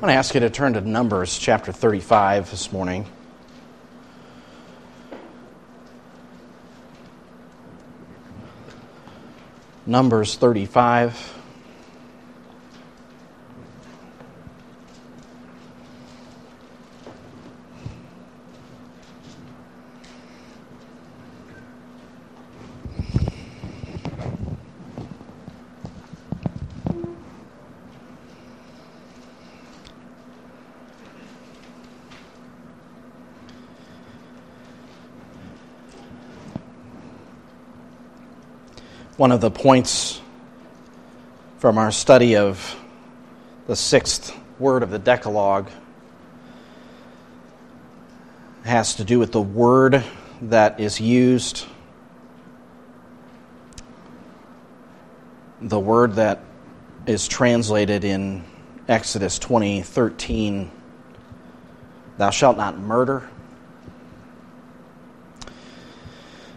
I want to ask you to turn to Numbers chapter 35 this morning. Numbers 35. One of the points from our study of the sixth word of the Decalogue has to do with the word that is used, the word that is translated in Exodus 20 13, thou shalt not murder.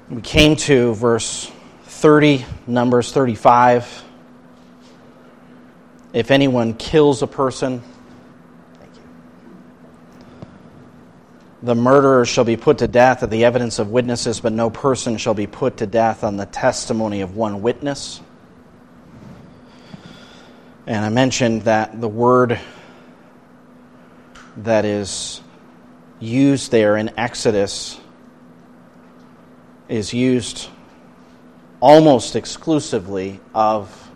We came to verse 30, Numbers 35. If anyone kills a person, the murderer shall be put to death at the evidence of witnesses, but no person shall be put to death on the testimony of one witness. And I mentioned that the word that is used there in Exodus is used almost exclusively of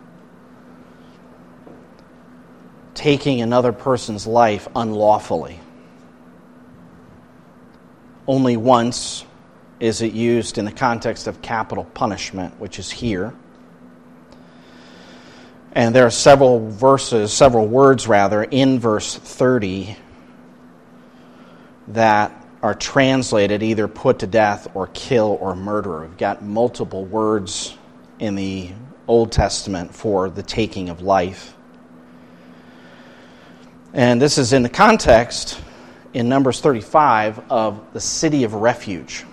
taking another person's life unlawfully. Only once is it used in the context of capital punishment, which is here. And there are several verses, several words rather, in verse 30 that are translated either put to death or kill or murder. We've got multiple words in the Old Testament for the taking of life. And this is in the context in Numbers 35 of the city of refuge.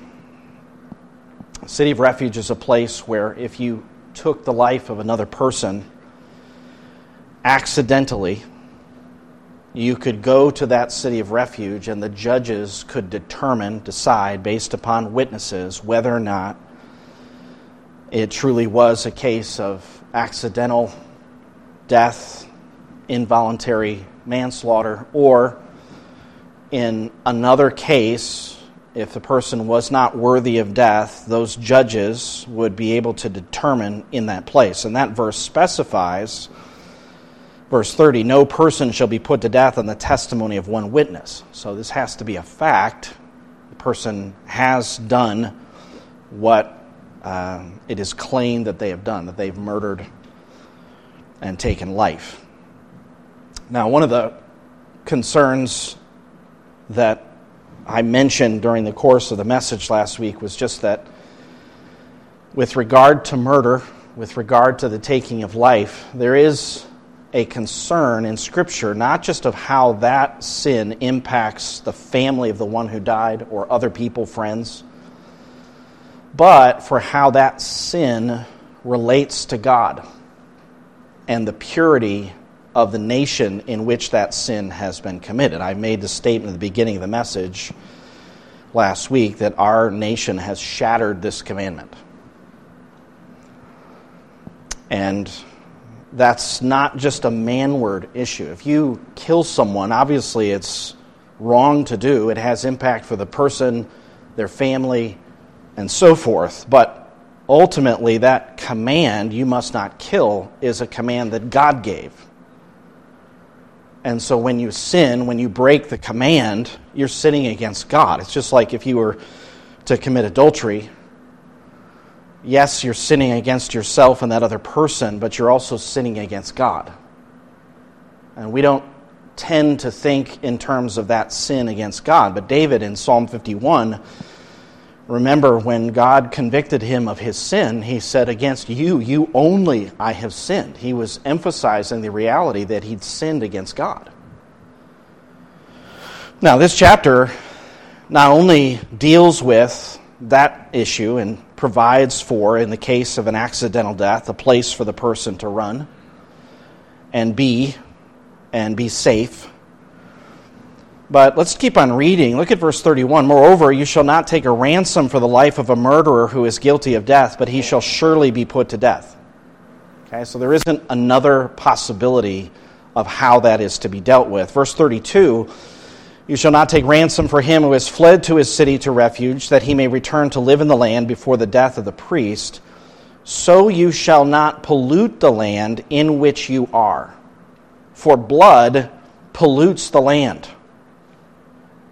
The city of refuge is a place where if you took the life of another person accidentally, you could go to that city of refuge and the judges could determine, decide, based upon witnesses, whether or not it truly was a case of accidental death, involuntary manslaughter, or in another case, if the person was not worthy of death, those judges would be able to determine in that place. And that verse specifies Verse 30 No person shall be put to death on the testimony of one witness. So this has to be a fact. The person has done what uh, it is claimed that they have done, that they've murdered and taken life. Now, one of the concerns that I mentioned during the course of the message last week was just that with regard to murder, with regard to the taking of life, there is a concern in Scripture, not just of how that sin impacts the family of the one who died or other people, friends, but for how that sin relates to God and the purity of the nation in which that sin has been committed. I made the statement at the beginning of the message last week that our nation has shattered this commandment. And that's not just a manward issue. If you kill someone, obviously it's wrong to do. It has impact for the person, their family, and so forth. But ultimately, that command, you must not kill, is a command that God gave. And so when you sin, when you break the command, you're sinning against God. It's just like if you were to commit adultery, yes, you're sinning against yourself and that other person, but you're also sinning against God. And we don't tend to think in terms of that sin against God. But David in Psalm 51, remember when God convicted him of his sin, he said, Against you, you only I have sinned. He was emphasizing the reality that he'd sinned against God. Now, this chapter not only deals with that issue and provides for, in the case of an accidental death, a place for the person to run and be and be safe. But let's keep on reading. Look at verse 31. Moreover, you shall not take a ransom for the life of a murderer who is guilty of death, but he shall surely be put to death. Okay, so there isn't another possibility of how that is to be dealt with. Verse 32 You shall not take ransom for him who has fled to his city to refuge, that he may return to live in the land before the death of the priest. So you shall not pollute the land in which you are, for blood pollutes the land.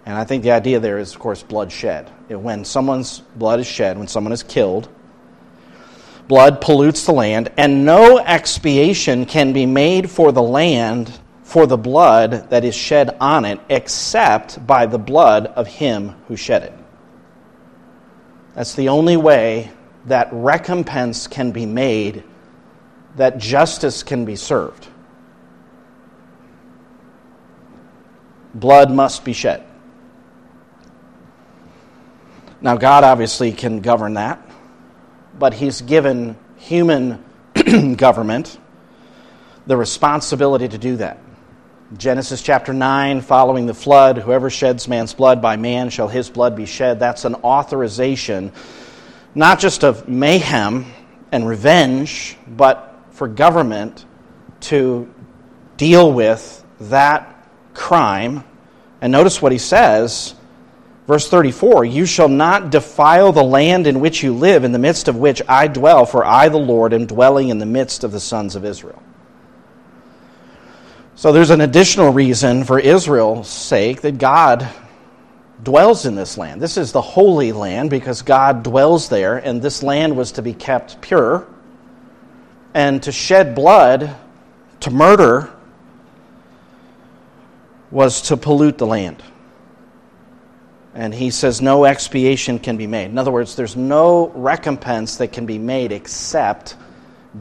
And I think the idea there is, of course, bloodshed. When someone's blood is shed, when someone is killed, blood pollutes the land, and no expiation can be made for the land for the blood that is shed on it, except by the blood of him who shed it. That's the only way that recompense can be made, that justice can be served. Blood must be shed. Now, God obviously can govern that, but He's given human government the responsibility to do that. Genesis chapter 9, following the flood, whoever sheds man's blood by man shall his blood be shed. That's an authorization, not just of mayhem and revenge, but for government to deal with that crime. And notice what he says Verse 34 You shall not defile the land in which you live, in the midst of which I dwell, for I, the Lord, am dwelling in the midst of the sons of Israel. So there's an additional reason for Israel's sake that God dwells in this land. This is the holy land because God dwells there, and this land was to be kept pure. And to shed blood, to murder, was to pollute the land. And he says no expiation can be made. In other words, there's no recompense that can be made except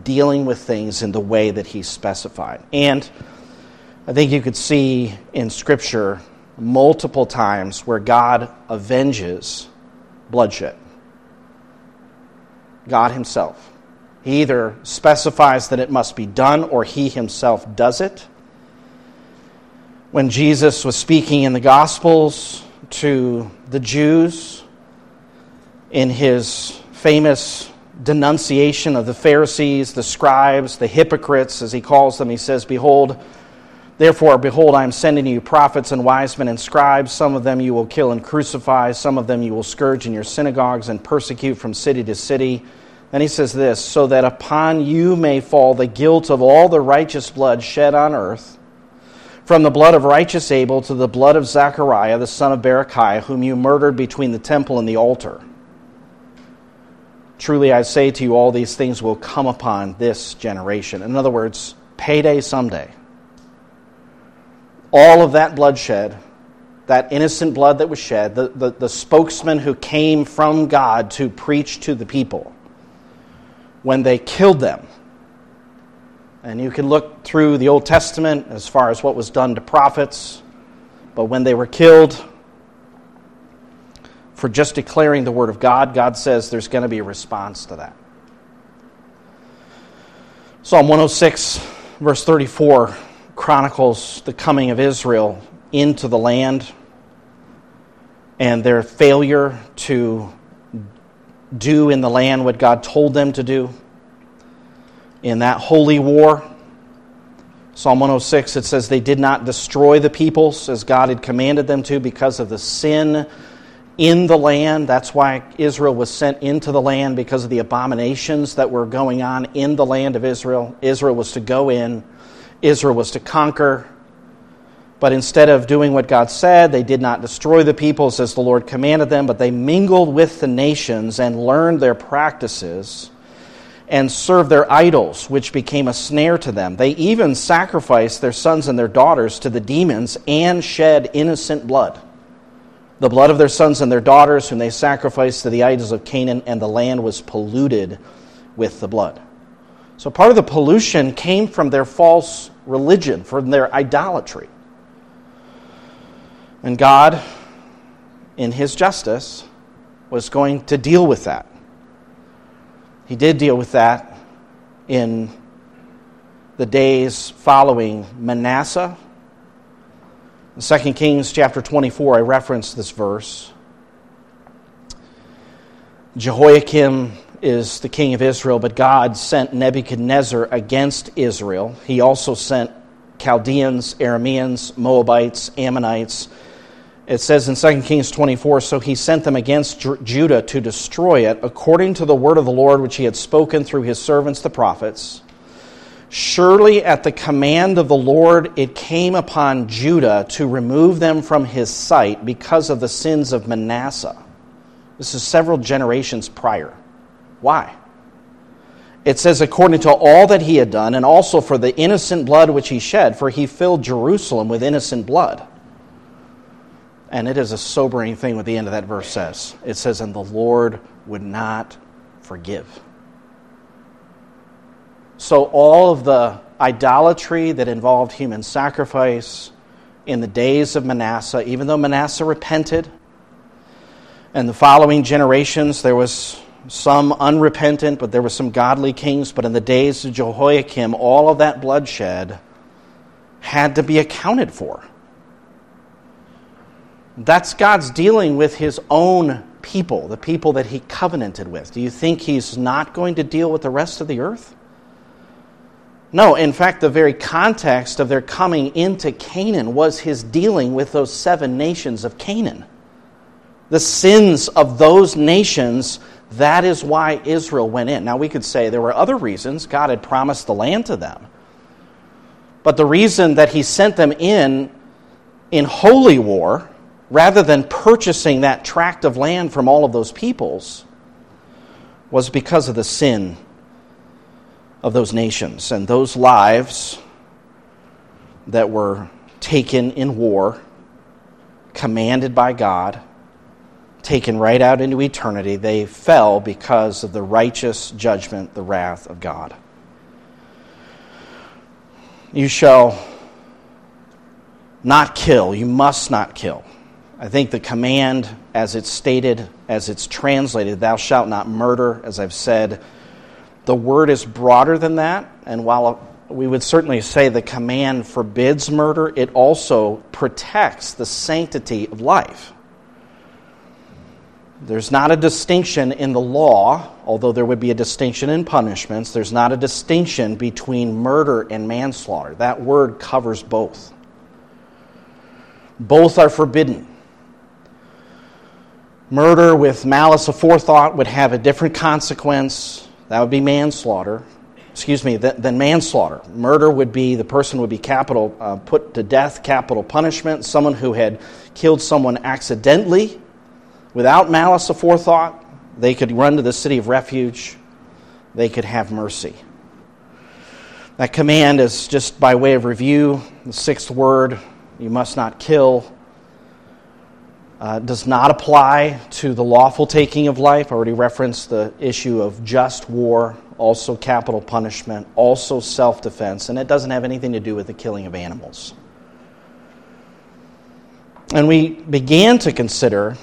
dealing with things in the way that he specified. And I think you could see in Scripture multiple times where God avenges bloodshed. God Himself. He either specifies that it must be done or He Himself does it. When Jesus was speaking in the Gospels, to the Jews in his famous denunciation of the Pharisees, the scribes, the hypocrites, as he calls them. He says, Behold, therefore, behold, I am sending you prophets and wise men and scribes. Some of them you will kill and crucify, some of them you will scourge in your synagogues and persecute from city to city. Then he says this, so that upon you may fall the guilt of all the righteous blood shed on earth from the blood of righteous Abel to the blood of Zechariah, the son of Berechiah, whom you murdered between the temple and the altar. Truly I say to you, all these things will come upon this generation. In other words, payday someday. All of that bloodshed, that innocent blood that was shed, the, the, the spokesman who came from God to preach to the people, when they killed them, and you can look through the Old Testament as far as what was done to prophets. But when they were killed for just declaring the Word of God, God says there's going to be a response to that. Psalm 106, verse 34, chronicles the coming of Israel into the land and their failure to do in the land what God told them to do in that holy war. Psalm 106, it says, They did not destroy the peoples as God had commanded them to because of the sin in the land. That's why Israel was sent into the land because of the abominations that were going on in the land of Israel. Israel was to go in, Israel was to conquer. But instead of doing what God said, they did not destroy the peoples as the Lord commanded them, but they mingled with the nations and learned their practices and served their idols, which became a snare to them. They even sacrificed their sons and their daughters to the demons and shed innocent blood. The blood of their sons and their daughters, whom they sacrificed to the idols of Canaan, and the land was polluted with the blood. So part of the pollution came from their false religion, from their idolatry. And God, in His justice, was going to deal with that. He did deal with that in the days following Manasseh. In 2 Kings chapter 24, I referenced this verse. Jehoiakim is the king of Israel, but God sent Nebuchadnezzar against Israel. He also sent Chaldeans, Arameans, Moabites, Ammonites. It says in 2 Kings 24 So he sent them against Judah to destroy it, according to the word of the Lord which he had spoken through his servants the prophets. Surely at the command of the Lord it came upon Judah to remove them from his sight because of the sins of Manasseh. This is several generations prior. Why? It says, according to all that he had done, and also for the innocent blood which he shed, for he filled Jerusalem with innocent blood. And it is a sobering thing what the end of that verse says. It says, and the Lord would not forgive. So, all of the idolatry that involved human sacrifice in the days of Manasseh, even though Manasseh repented, and the following generations, there was some unrepentant, but there were some godly kings. But in the days of Jehoiakim, all of that bloodshed had to be accounted for. That's God's dealing with his own people, the people that he covenanted with. Do you think he's not going to deal with the rest of the earth? No, in fact, the very context of their coming into Canaan was his dealing with those seven nations of Canaan. The sins of those nations that is why Israel went in. Now, we could say there were other reasons. God had promised the land to them. But the reason that He sent them in in holy war, rather than purchasing that tract of land from all of those peoples, was because of the sin of those nations and those lives that were taken in war, commanded by God taken right out into eternity, they fell because of the righteous judgment, the wrath of God. You shall not kill. You must not kill. I think the command, as it's stated, as it's translated, thou shalt not murder, as I've said, the word is broader than that. And while we would certainly say the command forbids murder, it also protects the sanctity of life. There's not a distinction in the law, although there would be a distinction in punishments. There's not a distinction between murder and manslaughter. That word covers both. Both are forbidden. Murder with malice aforethought would have a different consequence. That would be manslaughter. Excuse me, than manslaughter. Murder would be the person would be capital uh, put to death, capital punishment. Someone who had killed someone accidentally Without malice aforethought, they could run to the city of refuge, they could have mercy. That command is just by way of review. The sixth word, you must not kill, uh, does not apply to the lawful taking of life. I already referenced the issue of just war, also capital punishment, also self defense, and it doesn't have anything to do with the killing of animals. And we began to consider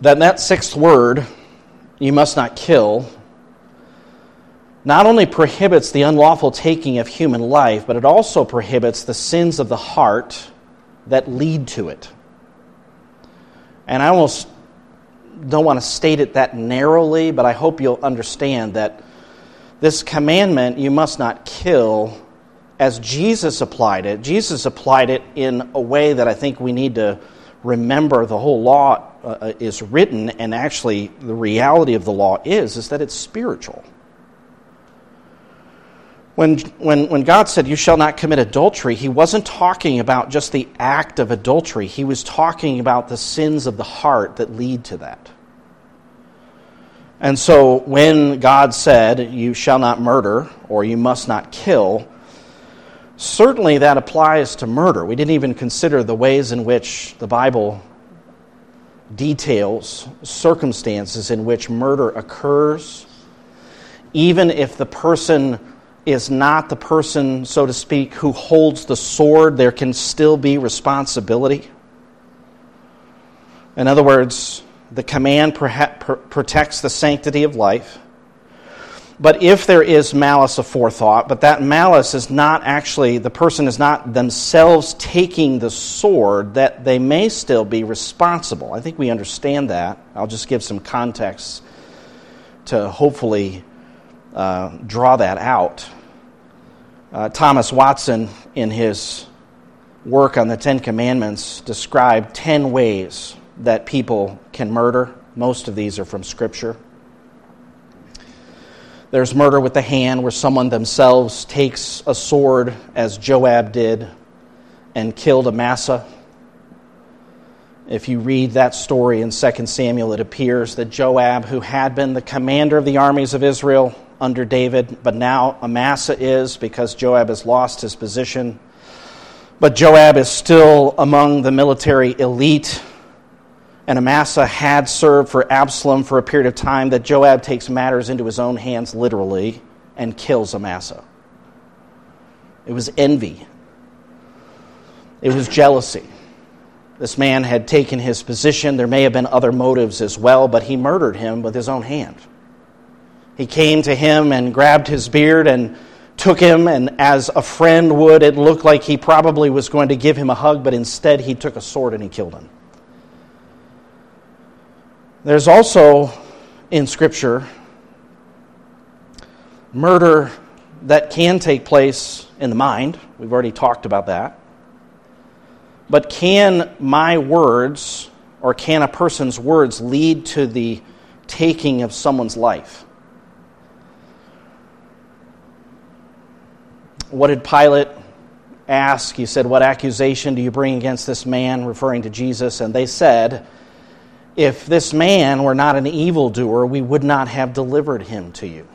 that that sixth word, you must not kill, not only prohibits the unlawful taking of human life, but it also prohibits the sins of the heart that lead to it. And I almost don't want to state it that narrowly, but I hope you'll understand that this commandment, you must not kill, as Jesus applied it, Jesus applied it in a way that I think we need to remember the whole law uh, uh, is written, and actually the reality of the law is, is that it's spiritual. When, when, when God said, You shall not commit adultery, he wasn't talking about just the act of adultery. He was talking about the sins of the heart that lead to that. And so when God said, You shall not murder, or you must not kill, certainly that applies to murder. We didn't even consider the ways in which the Bible details circumstances in which murder occurs, even if the person is not the person, so to speak, who holds the sword, there can still be responsibility. In other words, the command protects the sanctity of life. But if there is malice aforethought, but that malice is not actually, the person is not themselves taking the sword, that they may still be responsible. I think we understand that. I'll just give some context to hopefully uh, draw that out. Uh, Thomas Watson, in his work on the Ten Commandments, described 10 ways that people can murder. Most of these are from Scripture. There's murder with the hand, where someone themselves takes a sword, as Joab did, and killed Amasa. If you read that story in 2 Samuel, it appears that Joab, who had been the commander of the armies of Israel under David, but now Amasa is because Joab has lost his position. But Joab is still among the military elite and Amasa had served for Absalom for a period of time, that Joab takes matters into his own hands literally and kills Amasa. It was envy, it was jealousy. This man had taken his position. There may have been other motives as well, but he murdered him with his own hand. He came to him and grabbed his beard and took him, and as a friend would, it looked like he probably was going to give him a hug, but instead he took a sword and he killed him. There's also in Scripture murder that can take place in the mind. We've already talked about that. But can my words, or can a person's words, lead to the taking of someone's life? What did Pilate ask? He said, What accusation do you bring against this man, referring to Jesus? And they said, if this man were not an evildoer, we would not have delivered him to you.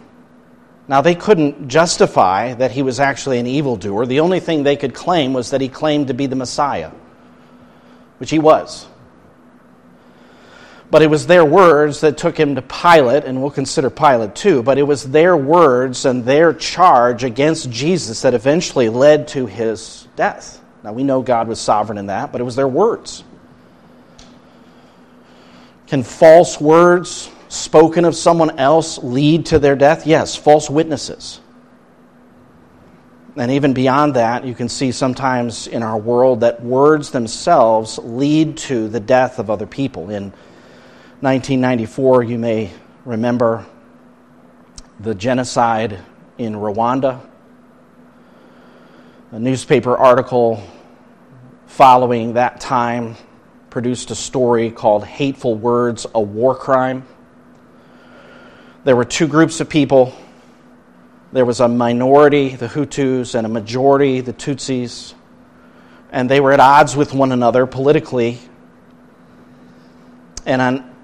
Now, they couldn't justify that he was actually an evildoer. The only thing they could claim was that he claimed to be the Messiah, which he was. But it was their words that took him to Pilate, and we'll consider Pilate too, but it was their words and their charge against Jesus that eventually led to his death. Now, we know God was sovereign in that, but it was their words. Can false words spoken of someone else lead to their death? Yes, false witnesses. And even beyond that, you can see sometimes in our world that words themselves lead to the death of other people. In 1994, you may remember the genocide in Rwanda. A newspaper article following that time produced a story called Hateful Words, a War Crime. There were two groups of people. There was a minority, the Hutus, and a majority, the Tutsis. And they were at odds with one another politically. And on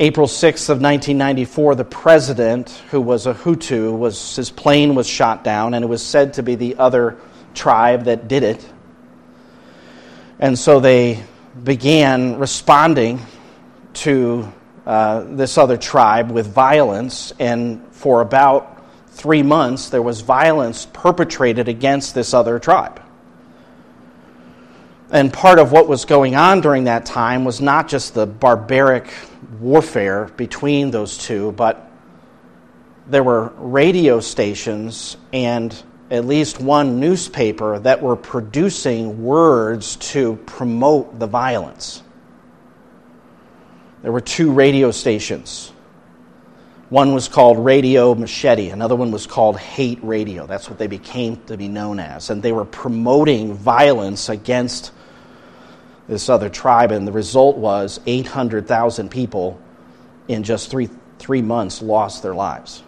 April 6th of 1994, the president, who was a Hutu, was, his plane was shot down, and it was said to be the other tribe that did it. And so they began responding to uh, this other tribe with violence, and for about three months, there was violence perpetrated against this other tribe. And part of what was going on during that time was not just the barbaric warfare between those two, but there were radio stations and at least one newspaper that were producing words to promote the violence. There were two radio stations. One was called Radio Machete, another one was called Hate Radio. That's what they became to be known as. And they were promoting violence against this other tribe, and the result was 800,000 people in just three, three months lost their lives.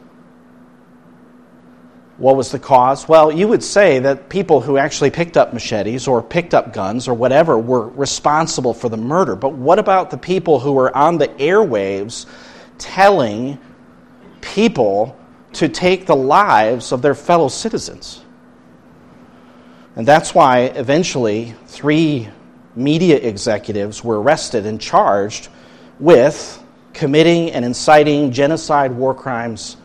What was the cause? Well, you would say that people who actually picked up machetes or picked up guns or whatever were responsible for the murder. But what about the people who were on the airwaves telling people to take the lives of their fellow citizens? And that's why eventually three media executives were arrested and charged with committing and inciting genocide, war crimes,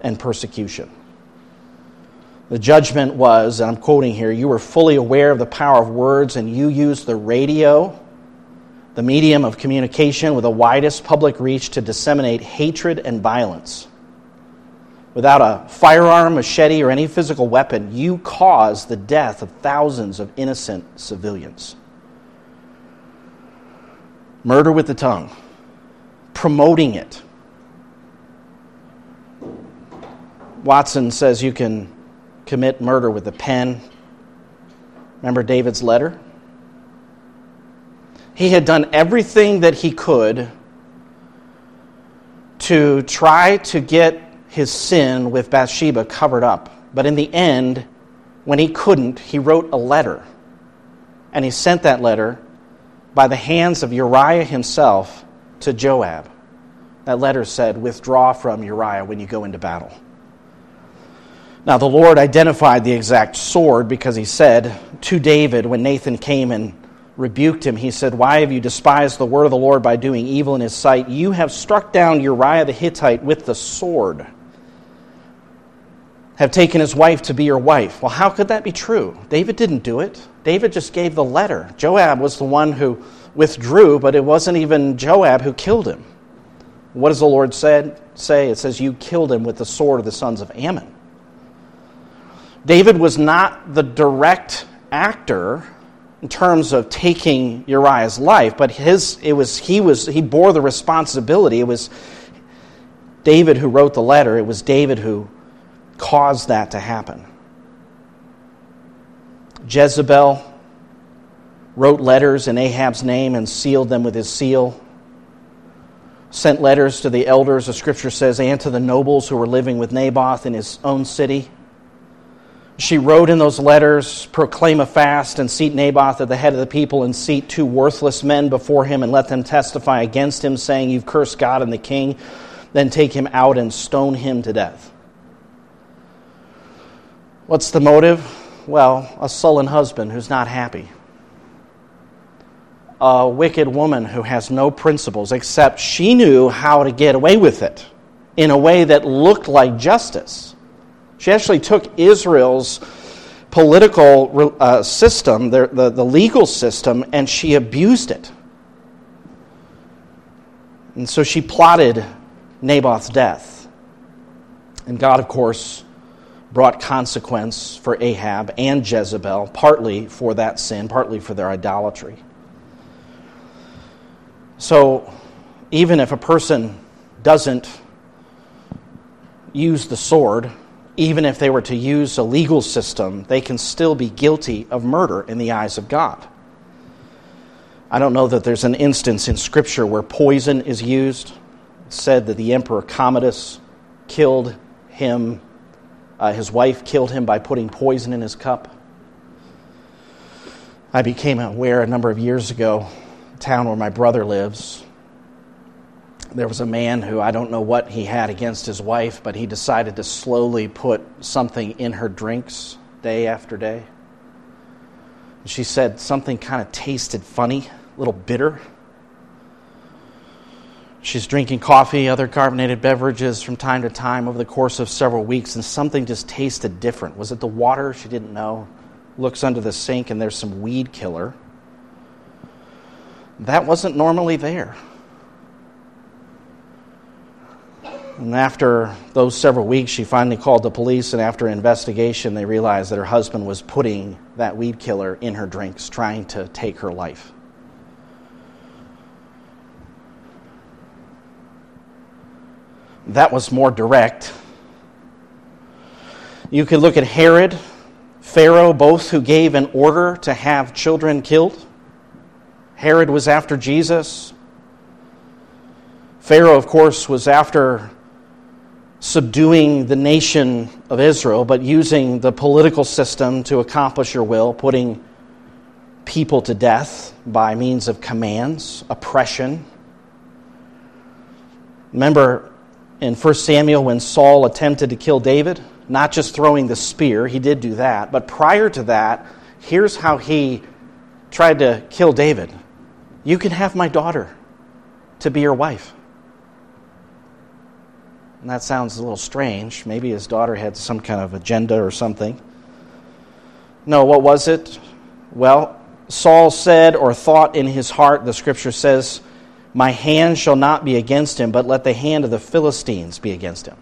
and persecution. The judgment was, and I'm quoting here, you were fully aware of the power of words and you used the radio, the medium of communication with the widest public reach to disseminate hatred and violence. without a firearm, machete, or any physical weapon, you caused the death of thousands of innocent civilians. Murder with the tongue, promoting it. Watson says you can commit murder with a pen. Remember David's letter? He had done everything that he could to try to get his sin with Bathsheba covered up. But in the end, when he couldn't, he wrote a letter. And he sent that letter by the hands of Uriah himself to Joab. That letter said, Withdraw from Uriah when you go into battle. Now, the Lord identified the exact sword because he said to David when Nathan came and rebuked him, he said, Why have you despised the word of the Lord by doing evil in his sight? You have struck down Uriah the Hittite with the sword, have taken his wife to be your wife. Well, how could that be true? David didn't do it. David just gave the letter. Joab was the one who withdrew, but it wasn't even Joab who killed him. What does the Lord said, say? It says, You killed him with the sword of the sons of Ammon. David was not the direct actor in terms of taking Uriah's life, but his, it was, he, was, he bore the responsibility. It was David who wrote the letter, it was David who caused that to happen. Jezebel wrote letters in Ahab's name and sealed them with his seal. Sent letters to the elders, the scripture says, and to the nobles who were living with Naboth in his own city. She wrote in those letters, proclaim a fast and seat Naboth at the head of the people and seat two worthless men before him and let them testify against him, saying, You've cursed God and the king. Then take him out and stone him to death. What's the motive? Well, a sullen husband who's not happy. A wicked woman who has no principles, except she knew how to get away with it in a way that looked like justice. She actually took Israel's political uh, system, the, the, the legal system, and she abused it. And so she plotted Naboth's death. And God, of course, brought consequence for Ahab and Jezebel, partly for that sin, partly for their idolatry. So, even if a person doesn't use the sword, even if they were to use a legal system, they can still be guilty of murder in the eyes of God. I don't know that there's an instance in Scripture where poison is used. It's said that the Emperor Commodus killed him, uh, his wife killed him by putting poison in his cup. I became aware a number of years ago, town where my brother lives, there was a man who I don't know what he had against his wife, but he decided to slowly put something in her drinks day after day. She said something kind of tasted funny, a little bitter. She's drinking coffee, other carbonated beverages from time to time over the course of several weeks, and something just tasted different. Was it the water? She didn't know. Looks under the sink, and there's some weed killer. That wasn't normally there. And after those several weeks, she finally called the police, and after investigation, they realized that her husband was putting that weed killer in her drinks, trying to take her life. That was more direct. You could look at Herod, Pharaoh, both who gave an order to have children killed. Herod was after Jesus. Pharaoh, of course, was after subduing the nation of Israel, but using the political system to accomplish your will, putting people to death by means of commands, oppression. Remember in 1 Samuel when Saul attempted to kill David? Not just throwing the spear, he did do that, but prior to that, here's how he tried to kill David You can have my daughter to be your wife. And that sounds a little strange. Maybe his daughter had some kind of agenda or something. No, what was it? Well, Saul said or thought in his heart, the scripture says, My hand shall not be against him, but let the hand of the Philistines be against him.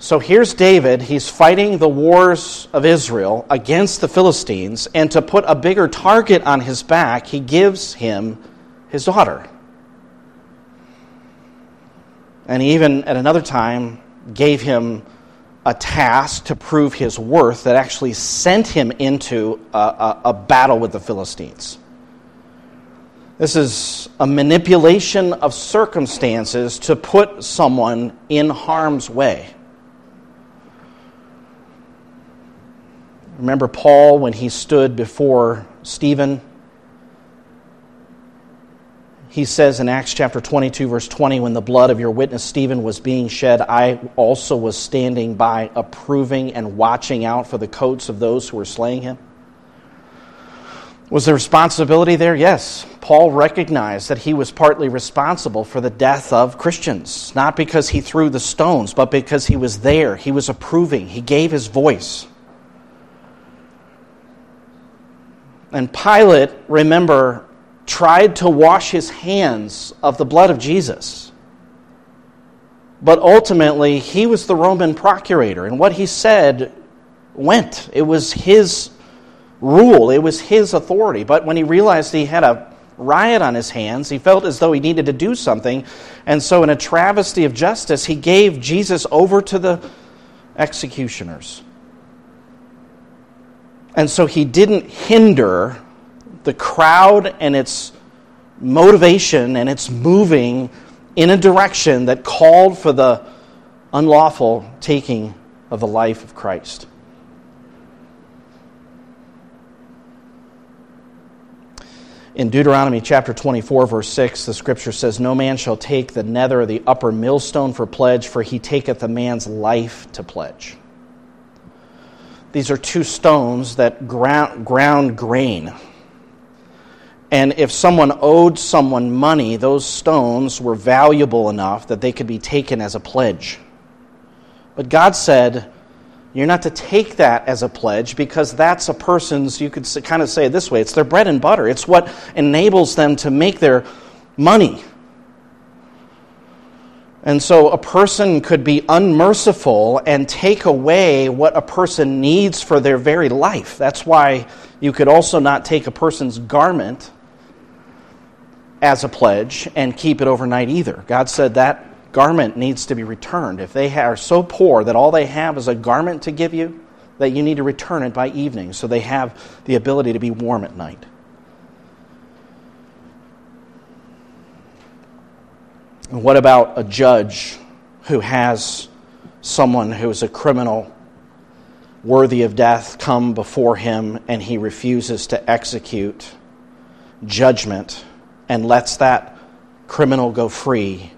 So here's David. He's fighting the wars of Israel against the Philistines, and to put a bigger target on his back, he gives him his daughter. And even at another time, gave him a task to prove his worth that actually sent him into a, a, a battle with the Philistines. This is a manipulation of circumstances to put someone in harm's way. Remember Paul when he stood before Stephen? He says in Acts chapter 22, verse 20, when the blood of your witness Stephen was being shed, I also was standing by, approving and watching out for the coats of those who were slaying him. Was there responsibility there? Yes. Paul recognized that he was partly responsible for the death of Christians, not because he threw the stones, but because he was there. He was approving, he gave his voice. And Pilate, remember, tried to wash his hands of the blood of Jesus. But ultimately, he was the Roman procurator, and what he said went. It was his rule, it was his authority. But when he realized he had a riot on his hands, he felt as though he needed to do something. And so, in a travesty of justice, he gave Jesus over to the executioners. And so he didn't hinder the crowd and its motivation and its moving in a direction that called for the unlawful taking of the life of Christ. In Deuteronomy chapter 24, verse 6, the scripture says, No man shall take the nether or the upper millstone for pledge, for he taketh a man's life to pledge. These are two stones that ground, ground grain. And if someone owed someone money, those stones were valuable enough that they could be taken as a pledge. But God said, You're not to take that as a pledge because that's a person's, you could kind of say it this way, it's their bread and butter. It's what enables them to make their money. And so a person could be unmerciful and take away what a person needs for their very life. That's why you could also not take a person's garment as a pledge and keep it overnight either. God said that garment needs to be returned. If they are so poor that all they have is a garment to give you, that you need to return it by evening so they have the ability to be warm at night. What about a judge who has someone who is a criminal worthy of death come before him and he refuses to execute judgment and lets that criminal go free,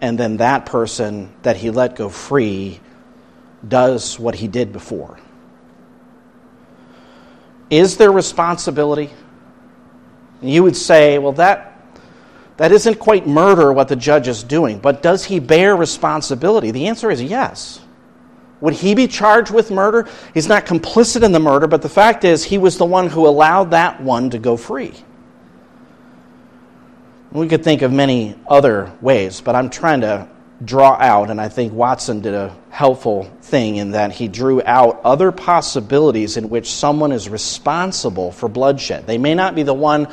and then that person that he let go free does what he did before? Is there responsibility? You would say, well, that that isn't quite murder what the judge is doing, but does he bear responsibility? The answer is yes. Would he be charged with murder? He's not complicit in the murder, but the fact is he was the one who allowed that one to go free. We could think of many other ways, but I'm trying to draw out, and I think Watson did a helpful thing in that he drew out other possibilities in which someone is responsible for bloodshed. They may not be the one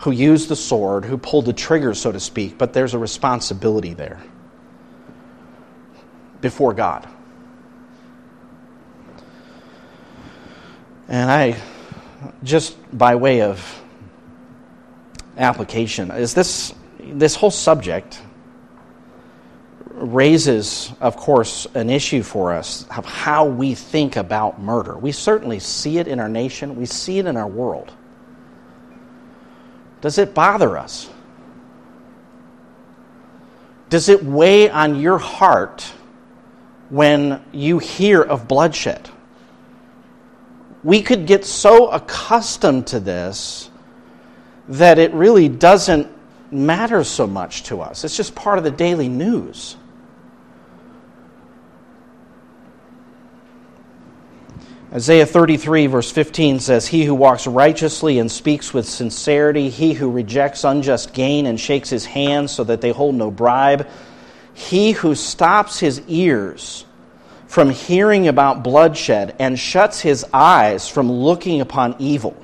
who used the sword, who pulled the trigger, so to speak, but there's a responsibility there before God. And I, just by way of application, is this, this whole subject raises, of course, an issue for us of how we think about murder. We certainly see it in our nation, we see it in our world. Does it bother us? Does it weigh on your heart when you hear of bloodshed? We could get so accustomed to this that it really doesn't matter so much to us. It's just part of the daily news. Isaiah 33, verse 15 says, He who walks righteously and speaks with sincerity, he who rejects unjust gain and shakes his hands so that they hold no bribe, he who stops his ears from hearing about bloodshed and shuts his eyes from looking upon evil.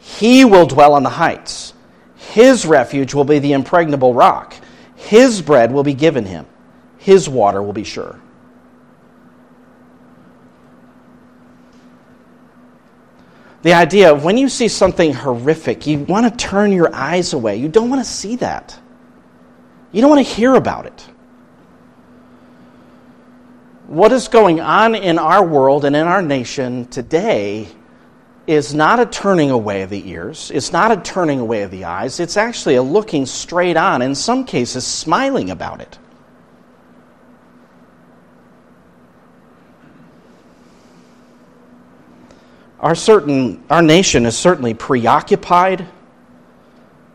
He will dwell on the heights. His refuge will be the impregnable rock. His bread will be given him. His water will be sure. The idea of when you see something horrific, you want to turn your eyes away. You don't want to see that. You don't want to hear about it. What is going on in our world and in our nation today is not a turning away of the ears, it's not a turning away of the eyes, it's actually a looking straight on, in some cases, smiling about it. Our, certain, our nation is certainly preoccupied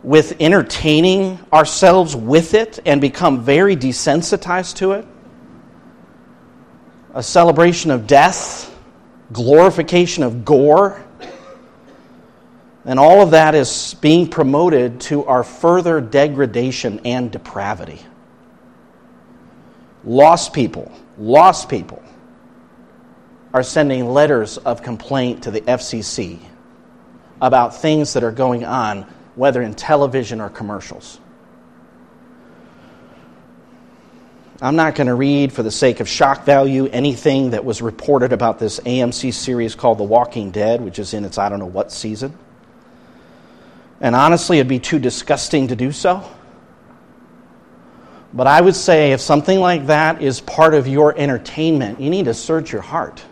with entertaining ourselves with it and become very desensitized to it. A celebration of death, glorification of gore, and all of that is being promoted to our further degradation and depravity. Lost people, lost people are sending letters of complaint to the FCC about things that are going on, whether in television or commercials. I'm not going to read, for the sake of shock value, anything that was reported about this AMC series called The Walking Dead, which is in its I don't know what season. And honestly, it'd be too disgusting to do so. But I would say if something like that is part of your entertainment, you need to search your heart.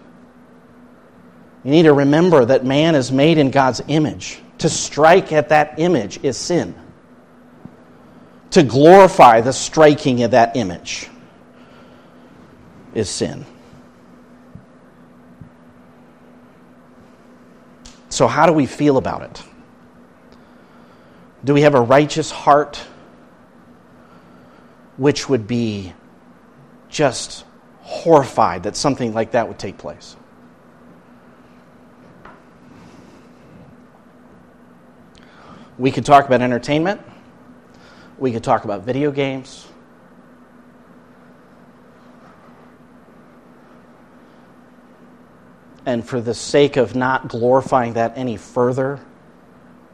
You need to remember that man is made in God's image. To strike at that image is sin. To glorify the striking of that image is sin. So, how do we feel about it? Do we have a righteous heart which would be just horrified that something like that would take place? We could talk about entertainment. We could talk about video games. And for the sake of not glorifying that any further,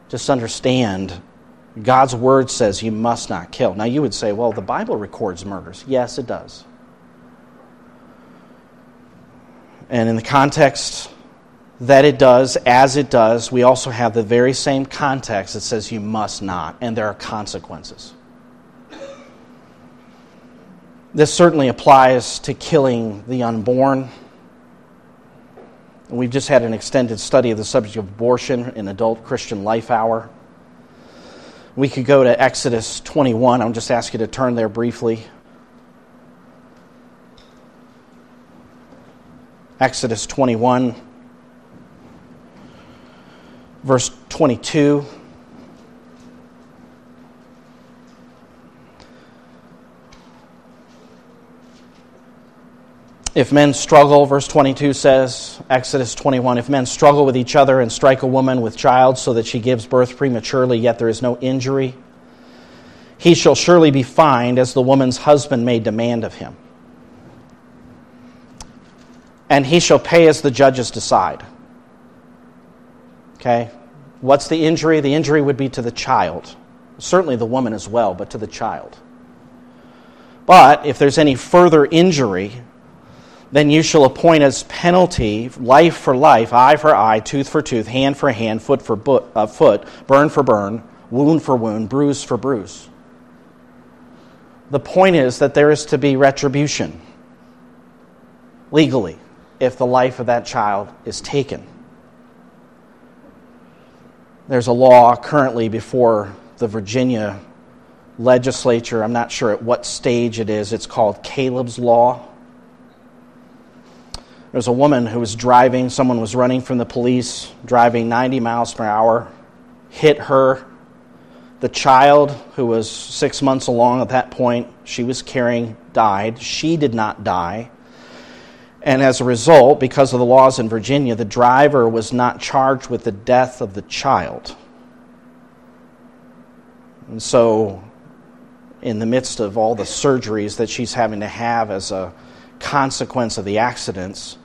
just understand God's word says you must not kill. Now you would say, well, the Bible records murders. Yes, it does. And in the context that it does, as it does, we also have the very same context that says you must not, and there are consequences. This certainly applies to killing the unborn. We've just had an extended study of the subject of abortion in Adult Christian Life Hour. We could go to Exodus 21. I'll just ask you to turn there briefly. Exodus 21 verse 22. If men struggle, verse 22 says, Exodus 21, if men struggle with each other and strike a woman with child so that she gives birth prematurely, yet there is no injury, he shall surely be fined as the woman's husband may demand of him. And he shall pay as the judges decide. Okay? What's the injury? The injury would be to the child. Certainly the woman as well, but to the child. But if there's any further injury, then you shall appoint as penalty life for life, eye for eye, tooth for tooth, hand for hand, foot for bo- uh, foot, burn for burn, wound for wound, bruise for bruise. The point is that there is to be retribution legally if the life of that child is taken. There's a law currently before the Virginia legislature. I'm not sure at what stage it is. It's called Caleb's Law. There's a woman who was driving, someone was running from the police, driving 90 miles per hour, hit her. The child, who was six months along at that point, she was carrying, died. She did not die. And as a result, because of the laws in Virginia, the driver was not charged with the death of the child. And so, in the midst of all the surgeries that she's having to have as a consequence of the accidents,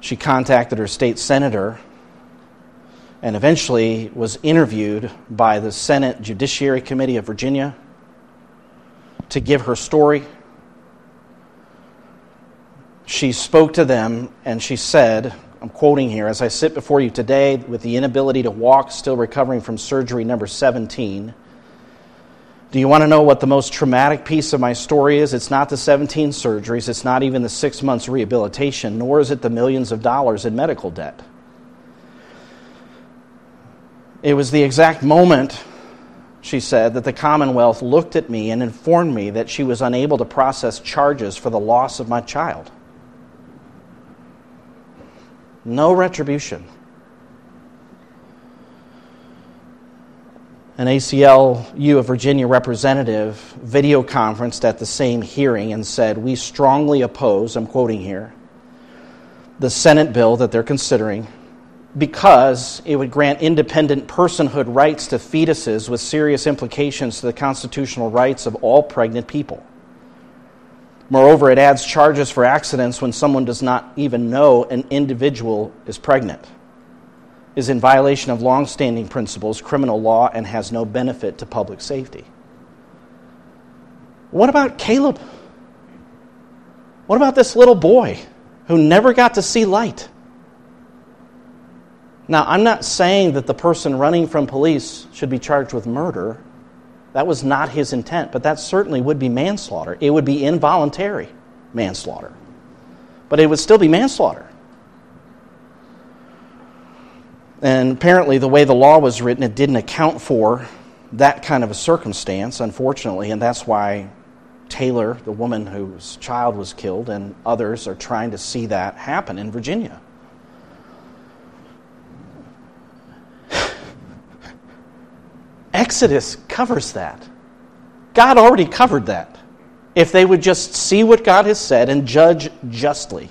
she contacted her state senator and eventually was interviewed by the Senate Judiciary Committee of Virginia to give her story. She spoke to them and she said, I'm quoting here, as I sit before you today with the inability to walk, still recovering from surgery number 17. Do you want to know what the most traumatic piece of my story is? It's not the 17 surgeries, it's not even the six months rehabilitation, nor is it the millions of dollars in medical debt. It was the exact moment, she said, that the Commonwealth looked at me and informed me that she was unable to process charges for the loss of my child. No retribution. An ACLU of Virginia representative video conferenced at the same hearing and said, We strongly oppose, I'm quoting here, the Senate bill that they're considering because it would grant independent personhood rights to fetuses with serious implications to the constitutional rights of all pregnant people. Moreover, it adds charges for accidents when someone does not even know an individual is pregnant, is in violation of long-standing principles, criminal law, and has no benefit to public safety. What about Caleb? What about this little boy who never got to see light? Now, I'm not saying that the person running from police should be charged with murder. That was not his intent, but that certainly would be manslaughter. It would be involuntary manslaughter. But it would still be manslaughter. And apparently, the way the law was written, it didn't account for that kind of a circumstance, unfortunately, and that's why Taylor, the woman whose child was killed, and others are trying to see that happen in Virginia. Exodus covers that. God already covered that. If they would just see what God has said and judge justly.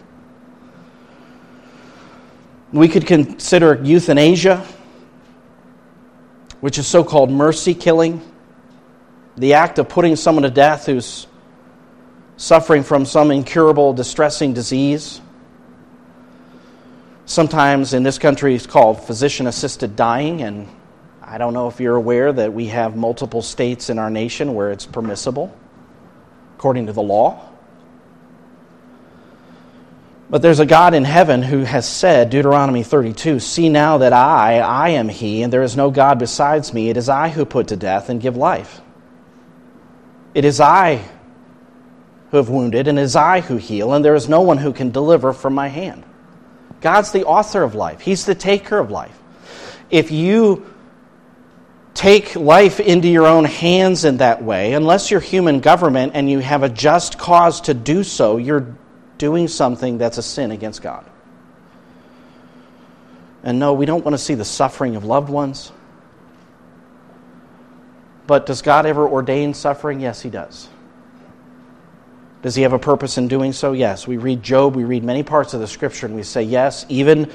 We could consider euthanasia, which is so called mercy killing, the act of putting someone to death who's suffering from some incurable, distressing disease. Sometimes in this country it's called physician assisted dying, and I don't know if you're aware that we have multiple states in our nation where it's permissible, according to the law. But there's a God in heaven who has said, Deuteronomy 32, See now that I, I am He, and there is no God besides me. It is I who put to death and give life. It is I who have wounded, and it is I who heal, and there is no one who can deliver from my hand. God's the author of life, He's the taker of life. If you take life into your own hands in that way, unless you're human government and you have a just cause to do so, you're doing something that's a sin against God. And no, we don't want to see the suffering of loved ones. But does God ever ordain suffering? Yes, He does. Does He have a purpose in doing so? Yes. We read Job, we read many parts of the Scripture, and we say, yes, even,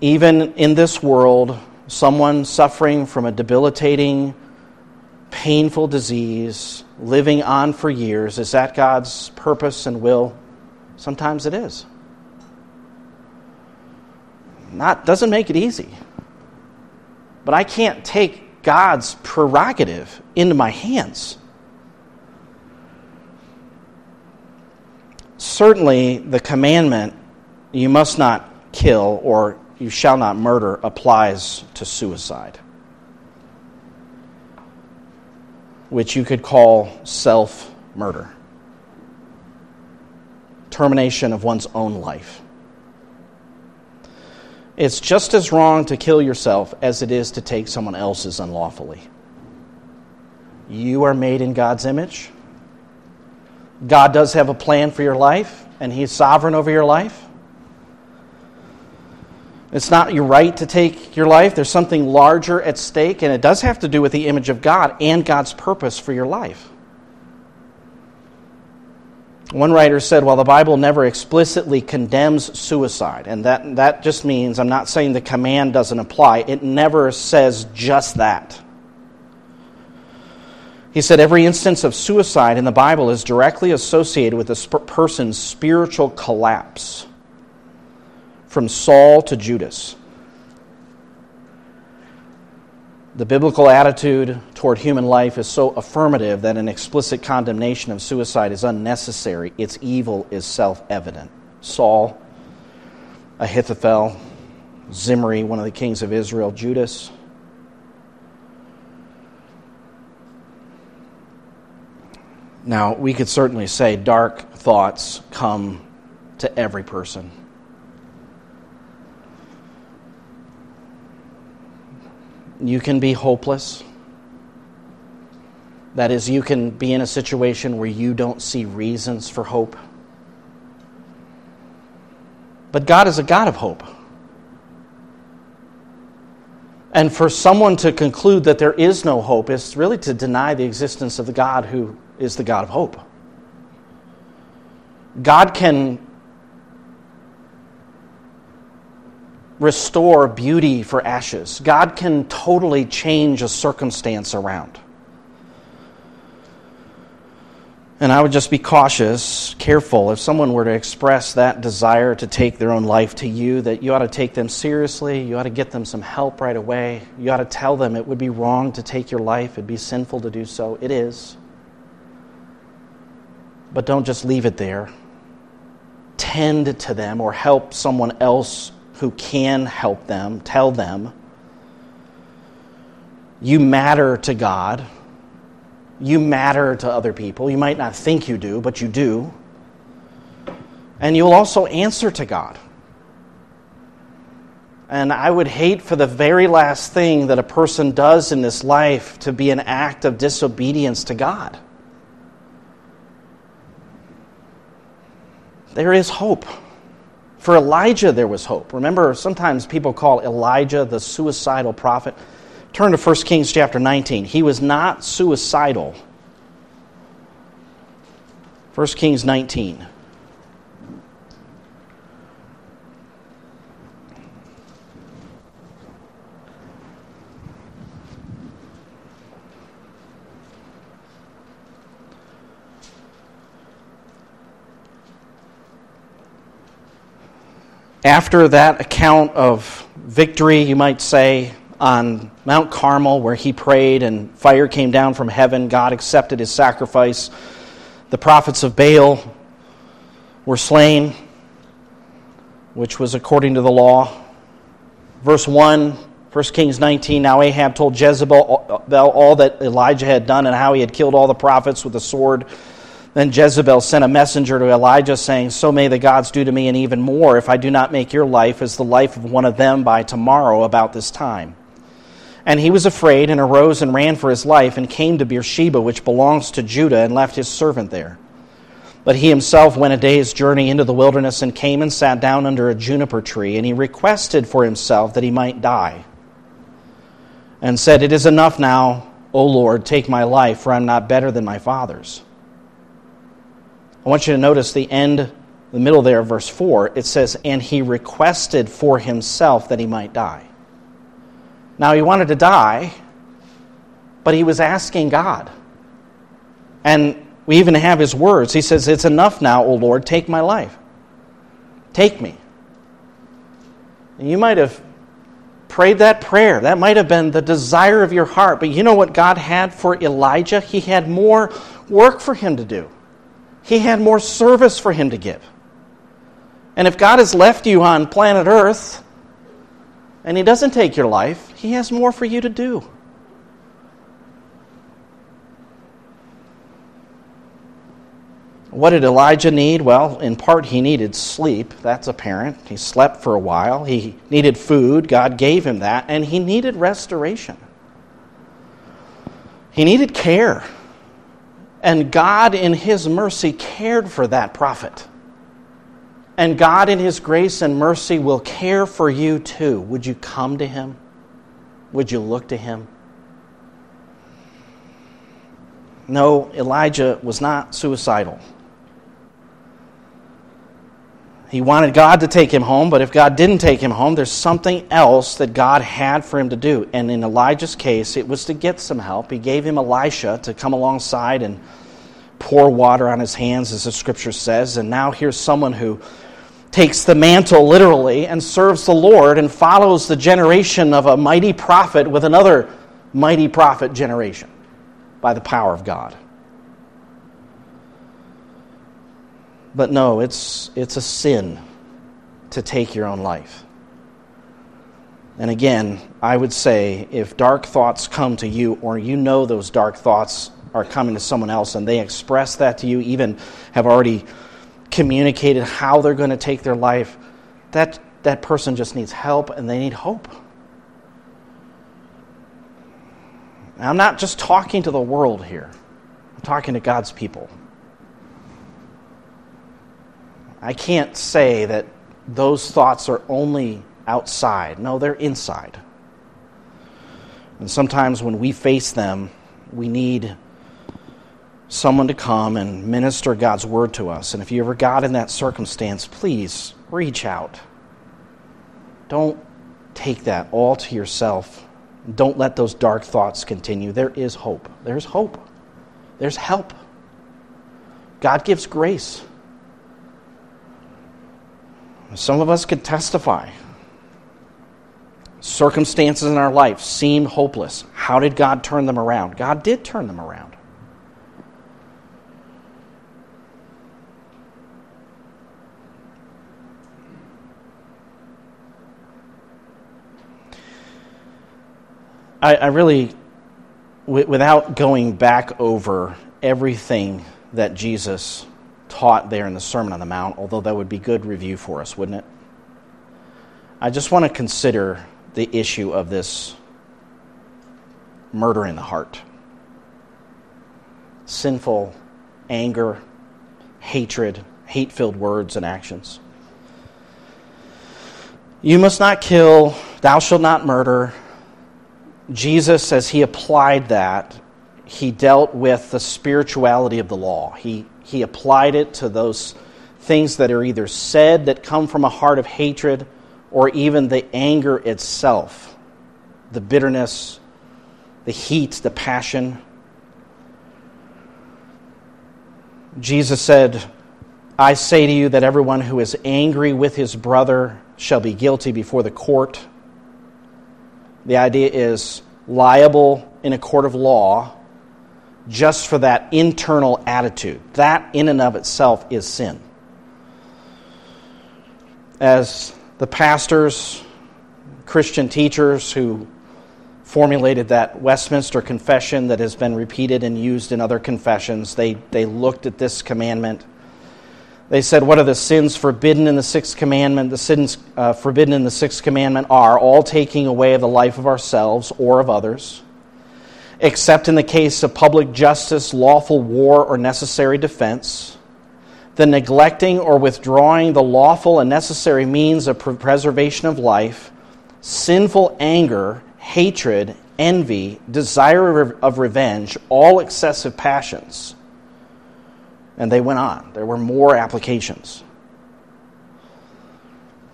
even in this world, someone suffering from a debilitating, painful disease, living on for years, is that God's purpose and will? Sometimes it is. Not doesn't make it easy. But I can't take God's prerogative into my hands. Certainly the commandment you must not kill or you shall not murder applies to suicide, which you could call self murder, termination of one's own life. It's just as wrong to kill yourself as it is to take someone else's unlawfully. You are made in God's image. God does have a plan for your life, and He's sovereign over your life. It's not your right to take your life. There's something larger at stake, and it does have to do with the image of God and God's purpose for your life. One writer said, Well, the Bible never explicitly condemns suicide, and that, that just means, I'm not saying the command doesn't apply, it never says just that. He said every instance of suicide in the Bible is directly associated with a sp- person's spiritual collapse, from Saul to Judas. The biblical attitude toward human life is so affirmative that an explicit condemnation of suicide is unnecessary. Its evil is self evident. Saul, Ahithophel, Zimri, one of the kings of Israel, Judas. Now, we could certainly say dark thoughts come to every person. You can be hopeless. That is, you can be in a situation where you don't see reasons for hope. But God is a God of hope. And for someone to conclude that there is no hope is really to deny the existence of the God who is the God of hope. God can restore beauty for ashes. God can totally change a circumstance around. And I would just be cautious, careful, if someone were to express that desire to take their own life to you, that you ought to take them seriously. You ought to get them some help right away. You ought to tell them it would be wrong to take your life, it'd be sinful to do so. It is. But don't just leave it there. Tend to them or help someone else who can help them. Tell them. You matter to God. You matter to other people. You might not think you do, but you do. And you'll also answer to God. And I would hate for the very last thing that a person does in this life to be an act of disobedience to God. there is hope. For Elijah, there was hope. Remember, sometimes people call Elijah the suicidal prophet. Turn to 1 Kings chapter 19. He was not suicidal. 1 Kings 19. After that account of victory, you might say, on Mount Carmel, where he prayed and fire came down from heaven, God accepted his sacrifice. The prophets of Baal were slain, which was according to the law. Verse 1, 1 Kings 19 Now Ahab told Jezebel all that Elijah had done and how he had killed all the prophets with a sword. Then Jezebel sent a messenger to Elijah, saying, So may the gods do to me, and even more, if I do not make your life as the life of one of them by tomorrow about this time. And he was afraid, and arose and ran for his life, and came to Beersheba, which belongs to Judah, and left his servant there. But he himself went a day's journey into the wilderness, and came and sat down under a juniper tree, and he requested for himself that he might die, and said, It is enough now, O Lord, take my life, for I am not better than my father's. I want you to notice the end, the middle there verse 4. It says, And he requested for himself that he might die. Now, he wanted to die, but he was asking God. And we even have his words. He says, It's enough now, O Lord, take my life. Take me. And you might have prayed that prayer. That might have been the desire of your heart. But you know what God had for Elijah? He had more work for him to do he had more service for him to give. And if God has left you on planet Earth and he doesn't take your life, he has more for you to do. What did Elijah need? Well, in part, he needed sleep. That's apparent. He slept for a while. He needed food. God gave him that. And he needed restoration. He needed care. And God, in His mercy, cared for that prophet. And God, in His grace and mercy, will care for you too. Would you come to Him? Would you look to Him? No, Elijah was not suicidal. He wanted God to take him home, but if God didn't take him home, there's something else that God had for him to do. And in Elijah's case, it was to get some help. He gave him Elisha to come alongside and pour water on his hands, as the scripture says. And now here's someone who takes the mantle literally and serves the Lord and follows the generation of a mighty prophet with another mighty prophet generation by the power of God. But no, it's, it's a sin to take your own life. And again, I would say if dark thoughts come to you, or you know those dark thoughts are coming to someone else, and they express that to you, even have already communicated how they're going to take their life, that, that person just needs help and they need hope. I'm not just talking to the world here, I'm talking to God's people. I can't say that those thoughts are only outside. No, they're inside. And sometimes when we face them, we need someone to come and minister God's word to us. And if you ever got in that circumstance, please reach out. Don't take that all to yourself. Don't let those dark thoughts continue. There is hope. There's hope. There's help. God gives grace. Some of us could testify. Circumstances in our life seemed hopeless. How did God turn them around? God did turn them around. I, I really, w- without going back over everything that Jesus taught there in the Sermon on the Mount, although that would be good review for us, wouldn't it? I just want to consider the issue of this murder in the heart. Sinful anger, hatred, hate filled words and actions. You must not kill, thou shalt not murder. Jesus, as he applied that, he dealt with the spirituality of the law. He he applied it to those things that are either said that come from a heart of hatred or even the anger itself, the bitterness, the heat, the passion. Jesus said, I say to you that everyone who is angry with his brother shall be guilty before the court. The idea is liable in a court of law just for that internal attitude. That, in and of itself, is sin. As the pastors, Christian teachers who formulated that Westminster Confession that has been repeated and used in other confessions, they, they looked at this commandment. They said, What are the sins forbidden in the sixth commandment? The sins uh, forbidden in the sixth commandment are all taking away the life of ourselves or of others except in the case of public justice, lawful war, or necessary defense, the neglecting or withdrawing the lawful and necessary means of preservation of life, sinful anger, hatred, envy, desire of revenge, all excessive passions. And they went on. There were more applications.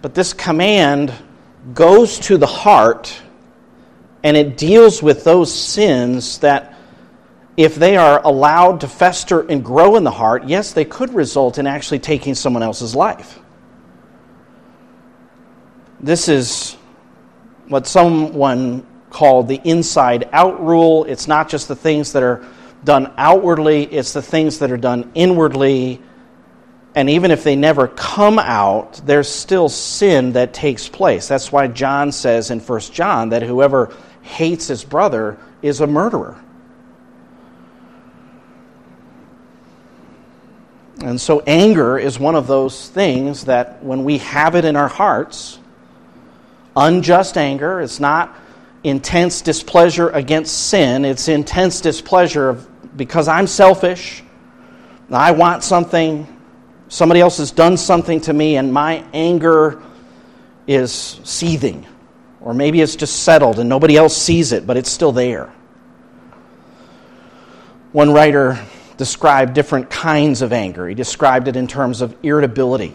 But this command goes to the heart and it deals with those sins that, if they are allowed to fester and grow in the heart, yes, they could result in actually taking someone else's life. This is what someone called the inside out rule. It's not just the things that are done outwardly, it's the things that are done inwardly. And even if they never come out, there's still sin that takes place. That's why John says in 1 John that whoever hates his brother is a murderer. And so, anger is one of those things that when we have it in our hearts, unjust anger, it's not intense displeasure against sin, it's intense displeasure of, because I'm selfish, I want something, somebody else has done something to me, and my anger is seething. Or maybe it's just settled and nobody else sees it, but it's still there. One writer described different kinds of anger. He described it in terms of irritability,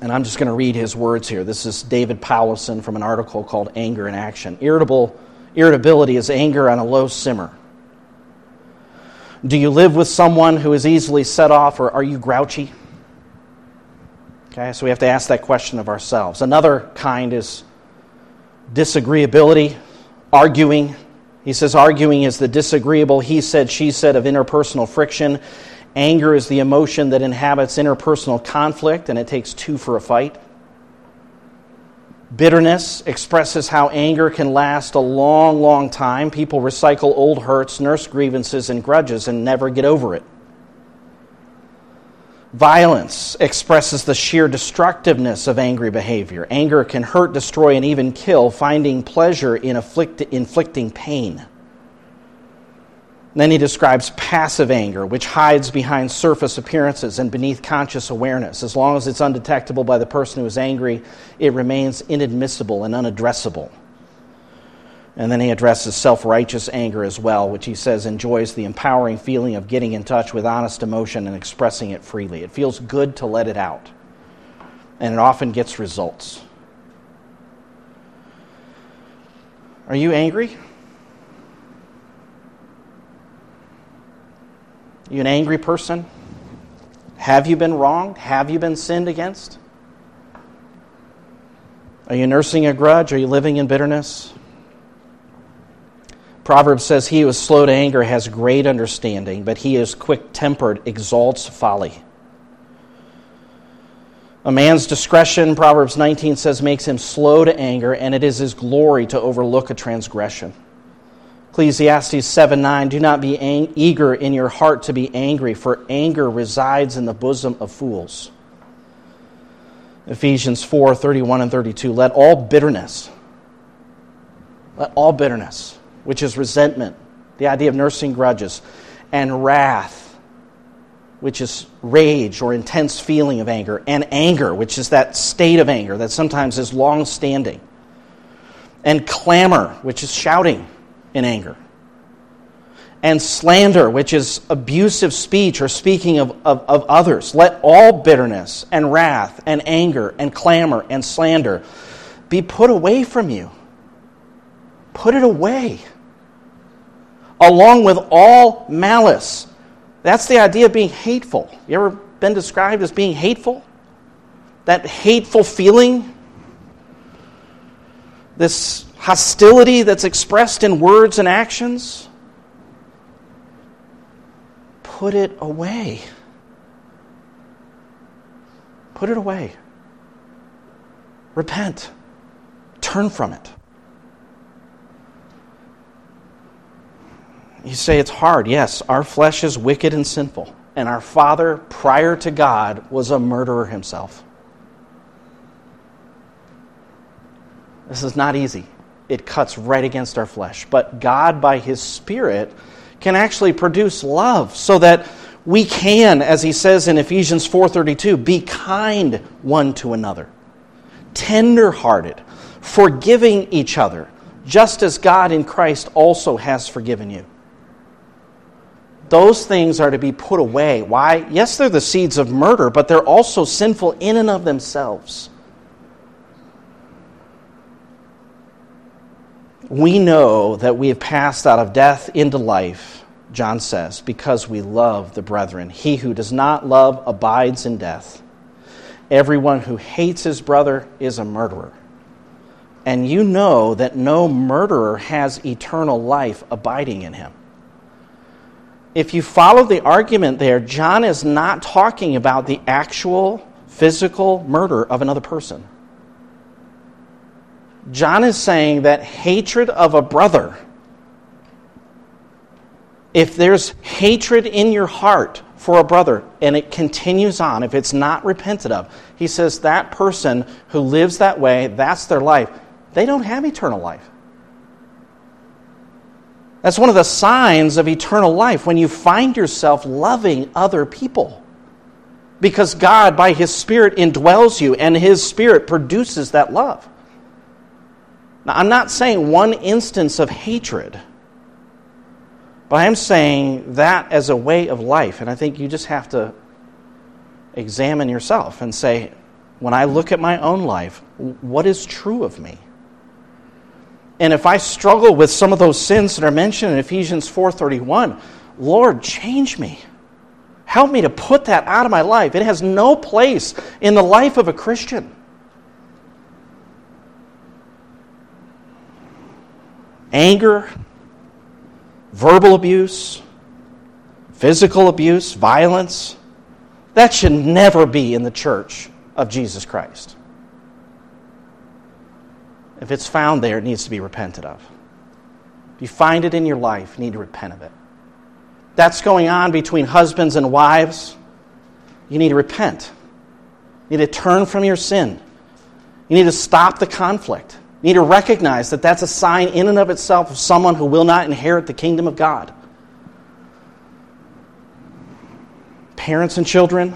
And I'm just going to read his words here. This is David Powlison from an article called Anger in Action. Irritable, irritability is anger on a low simmer. Do you live with someone who is easily set off, or are you grouchy? Okay, so we have to ask that question of ourselves. Another kind is disagreeability, arguing. He says arguing is the disagreeable he said, she said of interpersonal friction. Anger is the emotion that inhabits interpersonal conflict, and it takes two for a fight. Bitterness expresses how anger can last a long, long time. People recycle old hurts, nurse grievances, and grudges and never get over it. Violence expresses the sheer destructiveness of angry behavior. Anger can hurt, destroy, and even kill, finding pleasure in afflict- inflicting pain. Then he describes passive anger, which hides behind surface appearances and beneath conscious awareness. As long as it's undetectable by the person who is angry, it remains inadmissible and unaddressable. And then he addresses self righteous anger as well, which he says enjoys the empowering feeling of getting in touch with honest emotion and expressing it freely. It feels good to let it out, and it often gets results. Are you angry? Are you an angry person? Have you been wronged? Have you been sinned against? Are you nursing a grudge? Are you living in bitterness? Proverbs says, He who is slow to anger has great understanding, but he who is quick tempered exalts folly. A man's discretion, Proverbs 19 says, makes him slow to anger, and it is his glory to overlook a transgression. Ecclesiastes 7 9, do not be ang- eager in your heart to be angry, for anger resides in the bosom of fools. Ephesians 4 31 and 32, let all bitterness, let all bitterness, which is resentment, the idea of nursing grudges, and wrath, which is rage or intense feeling of anger, and anger, which is that state of anger that sometimes is long standing, and clamor, which is shouting in anger. And slander, which is abusive speech or speaking of, of, of, others. Let all bitterness and wrath and anger and clamor and slander be put away from you. Put it away. Along with all malice. That's the idea of being hateful. You ever been described as being hateful? That hateful feeling? This hostility that's expressed in words and actions, put it away. Put it away. Repent. Turn from it. You say it's hard. Yes, our flesh is wicked and sinful. And our father, prior to God, was a murderer himself. This is not easy it cuts right against our flesh. But God, by His Spirit, can actually produce love so that we can, as he says in Ephesians 4:32, be kind one to another, tender-hearted, forgiving each other, just as God in Christ also has forgiven you. Those things are to be put away. Why? Yes, they're the seeds of murder, but they're also sinful in and of themselves. we know that we have passed out of death into life, John says, because we love the brethren. He who does not love abides in death. Everyone who hates his brother is a murderer. And you know that no murderer has eternal life abiding in him. If you follow the argument there, John is not talking about the actual physical murder of another person. John is saying that hatred of a brother, if there's hatred in your heart for a brother and it continues on, if it's not repented of, he says that person who lives that way, that's their life, they don't have eternal life. That's one of the signs of eternal life when you find yourself loving other people. Because God, by His Spirit, indwells you and His Spirit produces that love. Now, I'm not saying one instance of hatred, but I'm saying that as a way of life. And I think you just have to examine yourself and say, when I look at my own life, what is true of me? And if I struggle with some of those sins that are mentioned in Ephesians 4:31, Lord, change me. Help me to put that out of my life. It has no place in the life of a Christian. Anger, verbal abuse, physical abuse, violence, that should never be in the church of Jesus Christ. If it's found there, it needs to be repented of. If you find it in your life, you need to repent of it. That's going on between husbands and wives. You need to repent. You need to turn from your sin. You need to stop the conflict. You need to recognize that that's a sign in and of itself of someone who will not inherit the kingdom of God. Parents and children,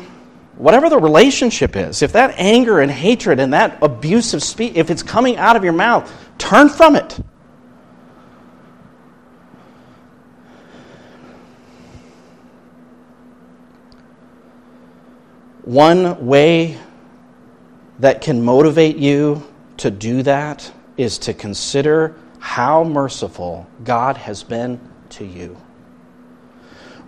whatever the relationship is, if that anger and hatred and that abusive speech, if it's coming out of your mouth, turn from it. One way that can motivate you to do that is to consider how merciful God has been to you.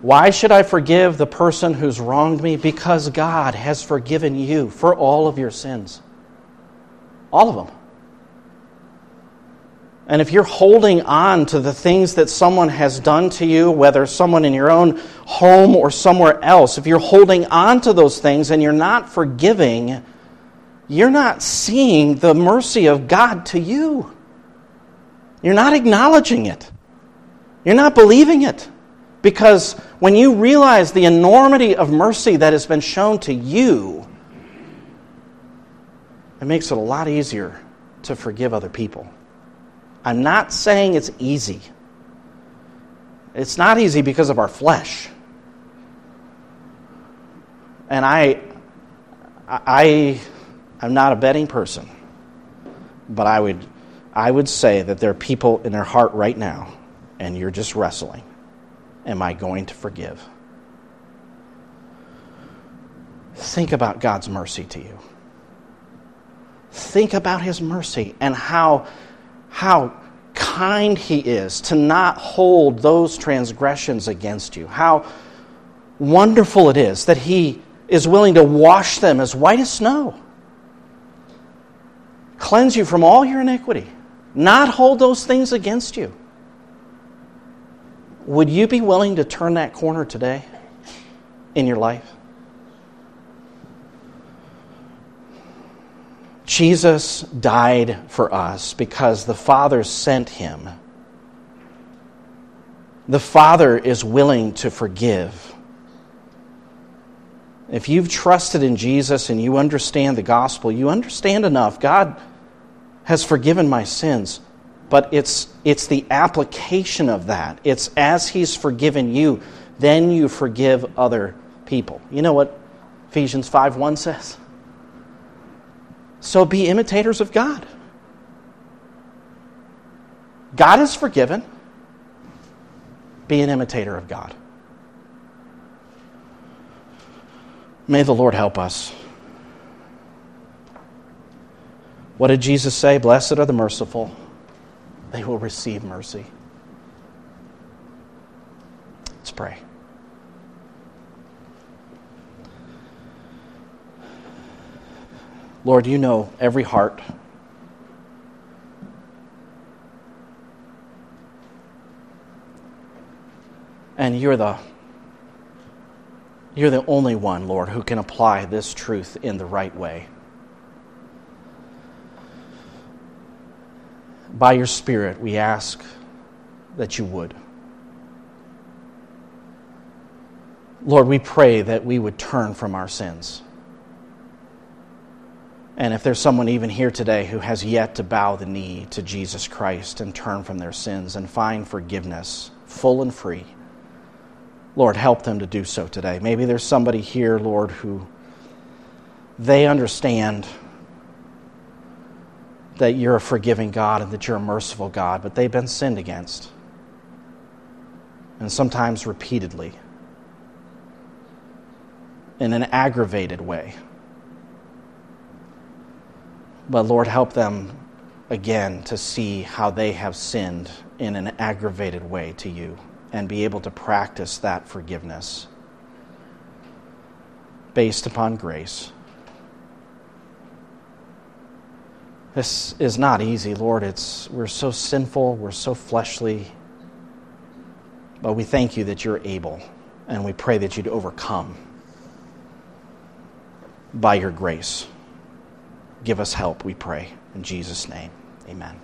Why should I forgive the person who's wronged me? Because God has forgiven you for all of your sins. All of them. And if you're holding on to the things that someone has done to you, whether someone in your own home or somewhere else, if you're holding on to those things and you're not forgiving, you're not seeing the mercy of God to you. You're not acknowledging it. You're not believing it. Because when you realize the enormity of mercy that has been shown to you, it makes it a lot easier to forgive other people. I'm not saying it's easy. It's not easy because of our flesh. And I, I, I'm not a betting person, but I would, I would say that there are people in their heart right now, and you're just wrestling am I going to forgive? Think about God's mercy to you. Think about His mercy and how, how kind He is to not hold those transgressions against you. How wonderful it is that He is willing to wash them as white as snow, cleanse you from all your iniquity, not hold those things against you. Would you be willing to turn that corner today in your life? Jesus died for us because the Father sent him. The Father is willing to forgive. If you've trusted in Jesus and you understand the gospel, you understand enough. God has forgiven my sins but it's, it's the application of that. It's as He's forgiven you, then you forgive other people. You know what Ephesians 5 1 says? So be imitators of God. God is forgiven. Be an imitator of God. May the Lord help us. What did Jesus say? Blessed are the merciful they will receive mercy. Let's pray. Lord, you know every heart. And you're the you're the only one, Lord, who can apply this truth in the right way. By your Spirit, we ask that you would. Lord, we pray that we would turn from our sins. And if there's someone even here today who has yet to bow the knee to Jesus Christ and turn from their sins and find forgiveness full and free, Lord, help them to do so today. Maybe there's somebody here, Lord, who they understand that you're a forgiving God and that you're a merciful God, but they've been sinned against. And sometimes repeatedly. In an aggravated way. But Lord, help them again to see how they have sinned in an aggravated way to you and be able to practice that forgiveness based upon grace. This is not easy, Lord. It's, we're so sinful, we're so fleshly. But we thank you that you're able, and we pray that you'd overcome by your grace. Give us help, we pray. In Jesus' name, amen.